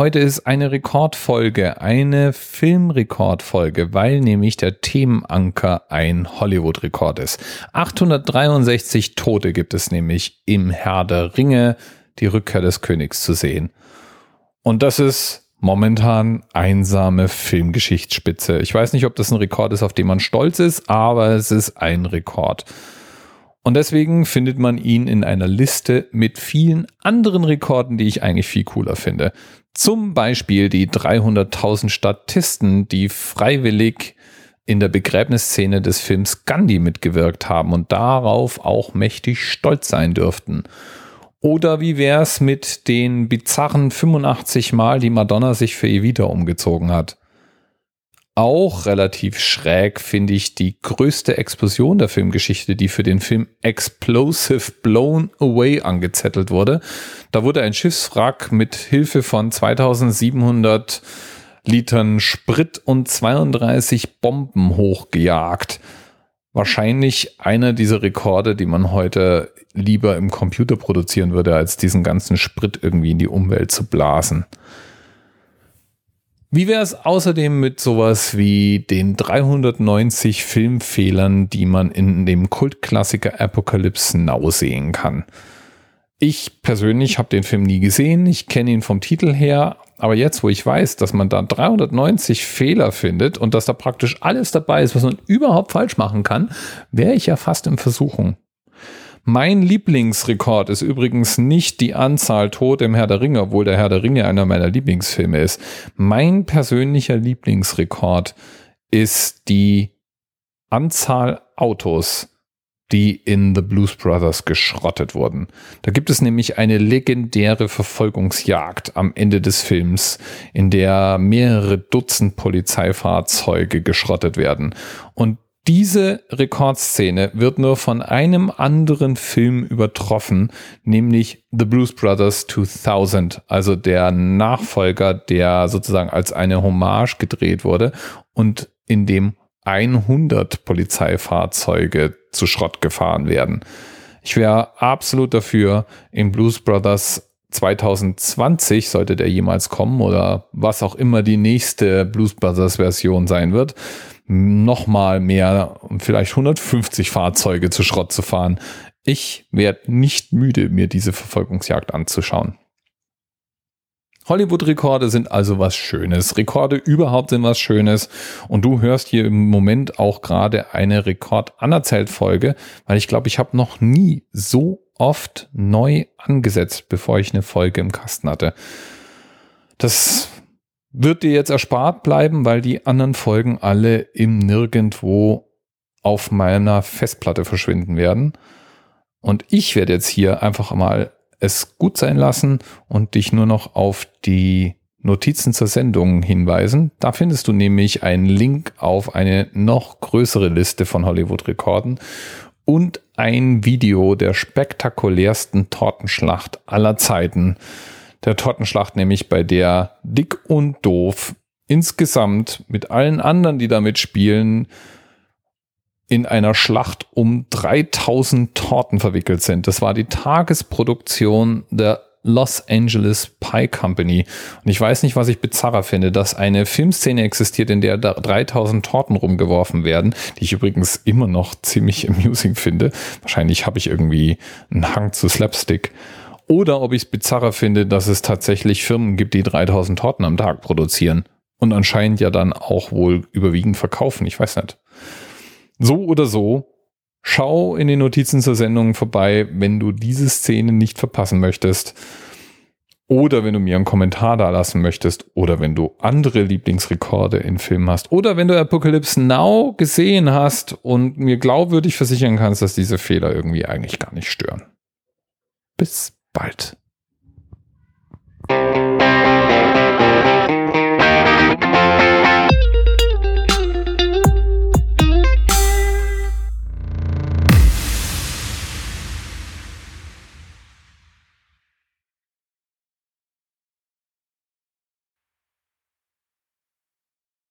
Heute ist eine Rekordfolge, eine Filmrekordfolge, weil nämlich der Themenanker ein Hollywood-Rekord ist. 863 Tote gibt es nämlich im Herr der Ringe, die Rückkehr des Königs zu sehen. Und das ist momentan einsame Filmgeschichtsspitze. Ich weiß nicht, ob das ein Rekord ist, auf den man stolz ist, aber es ist ein Rekord. Und deswegen findet man ihn in einer Liste mit vielen anderen Rekorden, die ich eigentlich viel cooler finde. Zum Beispiel die 300.000 Statisten, die freiwillig in der Begräbnisszene des Films Gandhi mitgewirkt haben und darauf auch mächtig stolz sein dürften. Oder wie wär's mit den bizarren 85 Mal, die Madonna sich für Evita umgezogen hat? Auch relativ schräg finde ich die größte Explosion der Filmgeschichte, die für den Film Explosive Blown Away angezettelt wurde. Da wurde ein Schiffswrack mit Hilfe von 2700 Litern Sprit und 32 Bomben hochgejagt. Wahrscheinlich einer dieser Rekorde, die man heute lieber im Computer produzieren würde, als diesen ganzen Sprit irgendwie in die Umwelt zu blasen. Wie wäre es außerdem mit sowas wie den 390 Filmfehlern, die man in dem Kultklassiker Apocalypse Now sehen kann? Ich persönlich habe den Film nie gesehen, ich kenne ihn vom Titel her, aber jetzt, wo ich weiß, dass man da 390 Fehler findet und dass da praktisch alles dabei ist, was man überhaupt falsch machen kann, wäre ich ja fast in Versuchung. Mein Lieblingsrekord ist übrigens nicht die Anzahl Tote im Herr der Ringe, obwohl der Herr der Ringe einer meiner Lieblingsfilme ist. Mein persönlicher Lieblingsrekord ist die Anzahl Autos, die in The Blues Brothers geschrottet wurden. Da gibt es nämlich eine legendäre Verfolgungsjagd am Ende des Films, in der mehrere Dutzend Polizeifahrzeuge geschrottet werden. Und diese Rekordszene wird nur von einem anderen Film übertroffen, nämlich The Blues Brothers 2000, also der Nachfolger, der sozusagen als eine Hommage gedreht wurde und in dem 100 Polizeifahrzeuge zu Schrott gefahren werden. Ich wäre absolut dafür, in Blues Brothers 2020, sollte der jemals kommen oder was auch immer die nächste Blues Brothers Version sein wird, nochmal mehr, vielleicht 150 Fahrzeuge zu Schrott zu fahren. Ich werde nicht müde, mir diese Verfolgungsjagd anzuschauen. Hollywood-Rekorde sind also was Schönes. Rekorde überhaupt sind was Schönes. Und du hörst hier im Moment auch gerade eine Rekord-Anerzählt-Folge, weil ich glaube, ich habe noch nie so oft neu angesetzt, bevor ich eine Folge im Kasten hatte. Das wird dir jetzt erspart bleiben, weil die anderen Folgen alle im Nirgendwo auf meiner Festplatte verschwinden werden. Und ich werde jetzt hier einfach mal es gut sein lassen und dich nur noch auf die Notizen zur Sendung hinweisen. Da findest du nämlich einen Link auf eine noch größere Liste von Hollywood-Rekorden und ein Video der spektakulärsten Tortenschlacht aller Zeiten der Tortenschlacht, nämlich bei der Dick und Doof insgesamt mit allen anderen, die damit spielen, in einer Schlacht um 3000 Torten verwickelt sind. Das war die Tagesproduktion der Los Angeles Pie Company. Und ich weiß nicht, was ich bizarrer finde, dass eine Filmszene existiert, in der 3000 Torten rumgeworfen werden, die ich übrigens immer noch ziemlich amusing finde. Wahrscheinlich habe ich irgendwie einen Hang zu Slapstick. Oder ob ich es bizarrer finde, dass es tatsächlich Firmen gibt, die 3000 Torten am Tag produzieren und anscheinend ja dann auch wohl überwiegend verkaufen. Ich weiß nicht. So oder so, schau in den Notizen zur Sendung vorbei, wenn du diese Szene nicht verpassen möchtest. Oder wenn du mir einen Kommentar da lassen möchtest. Oder wenn du andere Lieblingsrekorde in Filmen hast. Oder wenn du Apocalypse Now gesehen hast und mir glaubwürdig versichern kannst, dass diese Fehler irgendwie eigentlich gar nicht stören. Bis bald.